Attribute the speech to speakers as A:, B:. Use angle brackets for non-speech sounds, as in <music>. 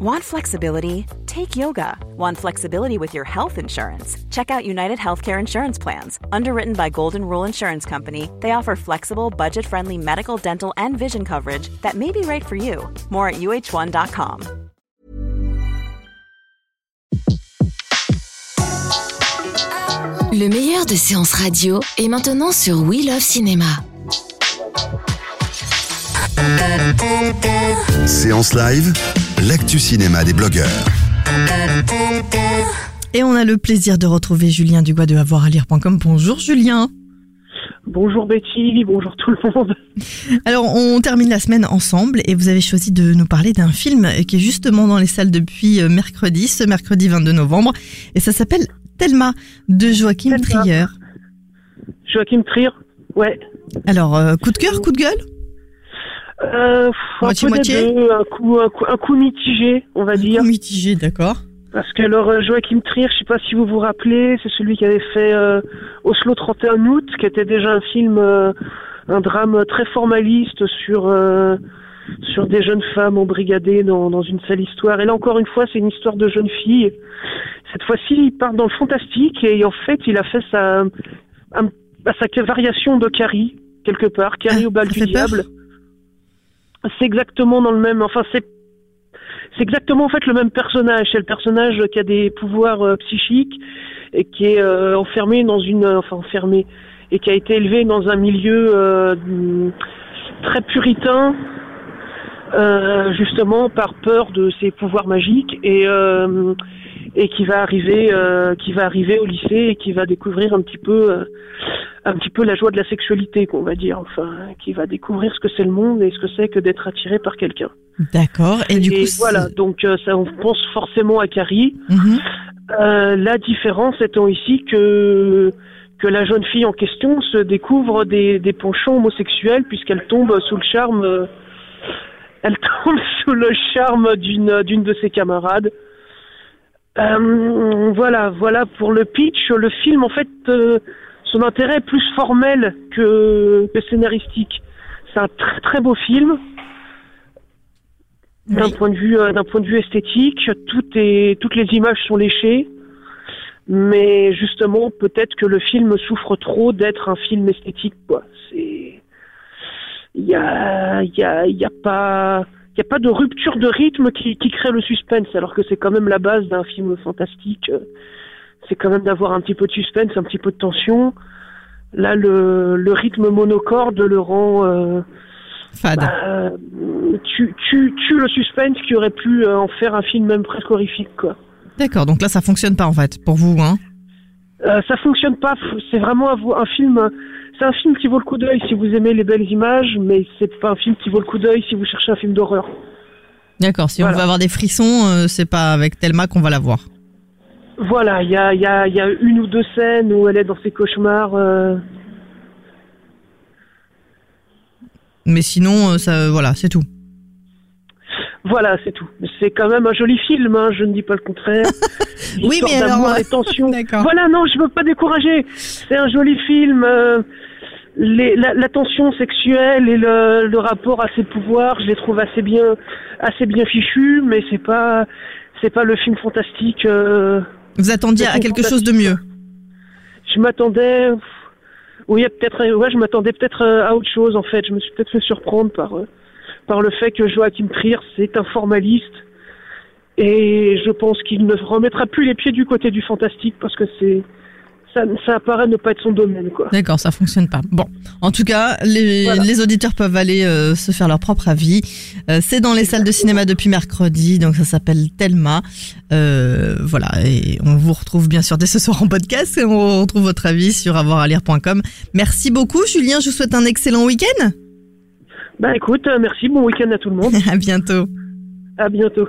A: Want flexibility? Take yoga. Want flexibility with your health insurance? Check out United Healthcare Insurance Plans. Underwritten by Golden Rule Insurance Company, they offer flexible, budget friendly medical, dental, and vision coverage that may be right for you. More at uh1.com.
B: Le meilleur de séances radio est maintenant sur We Love Cinéma.
C: Séance live, l'actu cinéma des blogueurs.
D: Et on a le plaisir de retrouver Julien Dugois de avoiralire.com. Bonjour Julien.
E: Bonjour Betty, bonjour tout le monde.
D: Alors on termine la semaine ensemble et vous avez choisi de nous parler d'un film qui est justement dans les salles depuis euh, mercredi, ce mercredi 22 novembre. Et ça s'appelle Thelma de Joachim
E: Thelma.
D: Trier.
E: Joachim Trier, ouais.
D: Alors euh, coup de cœur, coup de gueule?
E: Euh, un
D: Moitié,
E: peu des
D: moitié
E: deux, un coup, un coup, un coup mitigé, on va dire.
D: Mitigé, d'accord.
E: Parce que alors euh, Joachim Trier, je sais pas si vous vous rappelez, c'est celui qui avait fait euh, Oslo 31 août, qui était déjà un film, euh, un drame très formaliste sur sur des jeunes femmes embrigadées dans, dans une sale histoire. Et là encore une fois, c'est une histoire de jeune fille. Cette fois-ci, il part dans le fantastique et en fait, il a fait sa un- sa variation de Carrie quelque part, Carrie
D: Ah,
E: au bal du
D: peur
E: diable. C'est exactement dans le même. Enfin, c'est c'est exactement en fait le même personnage. C'est le personnage qui a des pouvoirs euh, psychiques et qui est euh, enfermé dans une, euh, enfin enfermé et qui a été élevé dans un milieu euh, très puritain, euh, justement par peur de ses pouvoirs magiques et et qui va arriver, qui va arriver au lycée et qui va découvrir un petit peu. Un petit peu la joie de la sexualité, qu'on va dire, enfin, qui va découvrir ce que c'est le monde et ce que c'est que d'être attiré par quelqu'un.
D: D'accord. Et du
E: Et
D: coup,
E: voilà, donc euh, ça, on pense forcément à Carrie.
D: Mhm.
E: Euh, la différence étant ici que que la jeune fille en question se découvre des, des penchants homosexuels puisqu'elle tombe sous le charme, euh, elle tombe <laughs> sous le charme d'une d'une de ses camarades. Euh, voilà, voilà pour le pitch. Le film, en fait, euh, son intérêt est plus formel que, que scénaristique. C'est un très très beau film. D'un point de vue euh, d'un point de vue esthétique tout est toutes les images sont léchées. Mais justement peut-être que le film souffre trop d'être un film esthétique quoi. C'est il y a il y a il y a pas il y a pas de rupture de rythme qui, qui crée le suspense alors que c'est quand même la base d'un film fantastique Euh, c'est quand même d'avoir un petit peu de suspense un petit peu de tension là le, le rythme monocorde le rend euh,
D: Fade.
E: bah, euh, tu, tu, tu le suspense qui aurait pu euh, en faire un film même presque horrifique quoi.
D: D'accord. Donc là, ça fonctionne pas en fait pour vous, hein
E: Euh, ça fonctionne pas, c'est vraiment un, film c'est un film qui vaut le coup d'œil si vous aimez les belles images, mais c'est pas un film qui vaut le coup d'œil si vous cherchez un film d'horreur.
D: D'accord. Si on veut avoir des frissons, euh, c'est pas avec Thelma qu'on va la voir.
E: Voilà, il y a, il y, a, il y a une ou deux scènes où elle est dans ses cauchemars. euh,
D: Mais sinon, euh, ça, voilà, c'est tout.
E: Voilà, c'est tout. C'est quand même un joli film, hein, je ne dis pas le contraire. <laughs>
D: Oui, mais alors, euh,
E: et tension.
D: d'accord.
E: Voilà, non, je veux pas décourager. C'est un joli film. euh, les, la, la tension sexuelle et le, le rapport à ses pouvoirs, je les trouve assez bien, assez bien fichus, mais c'est pas, c'est pas le film fantastique. euh,
D: Vous attendiez à quelque chose de mieux.
E: je m'attendais, oui, peut-être, ouais, je m'attendais peut-être euh, à autre chose en fait. Je me suis peut-être fait surprendre par, euh, par le fait que Joachim Trier c'est un formaliste et je pense qu'il ne remettra plus les pieds du côté du fantastique parce que c'est ça, ça apparaît ne pas être son domaine quoi.
D: D'accord, ça fonctionne pas. Bon, en tout cas, les,
E: Voilà.
D: les auditeurs peuvent aller euh, se faire leur propre avis. Euh, c'est dans les salles de cinéma depuis mercredi, donc ça s'appelle Thelma. Euh, voilà, et on vous retrouve bien sûr dès ce soir en podcast et on retrouve votre avis sur avoiralire.com. Merci beaucoup, Julien. Je vous souhaite un excellent week-end.
E: Bah écoute, merci, bon week-end à tout le monde, <laughs>
D: À bientôt.
E: à bientôt.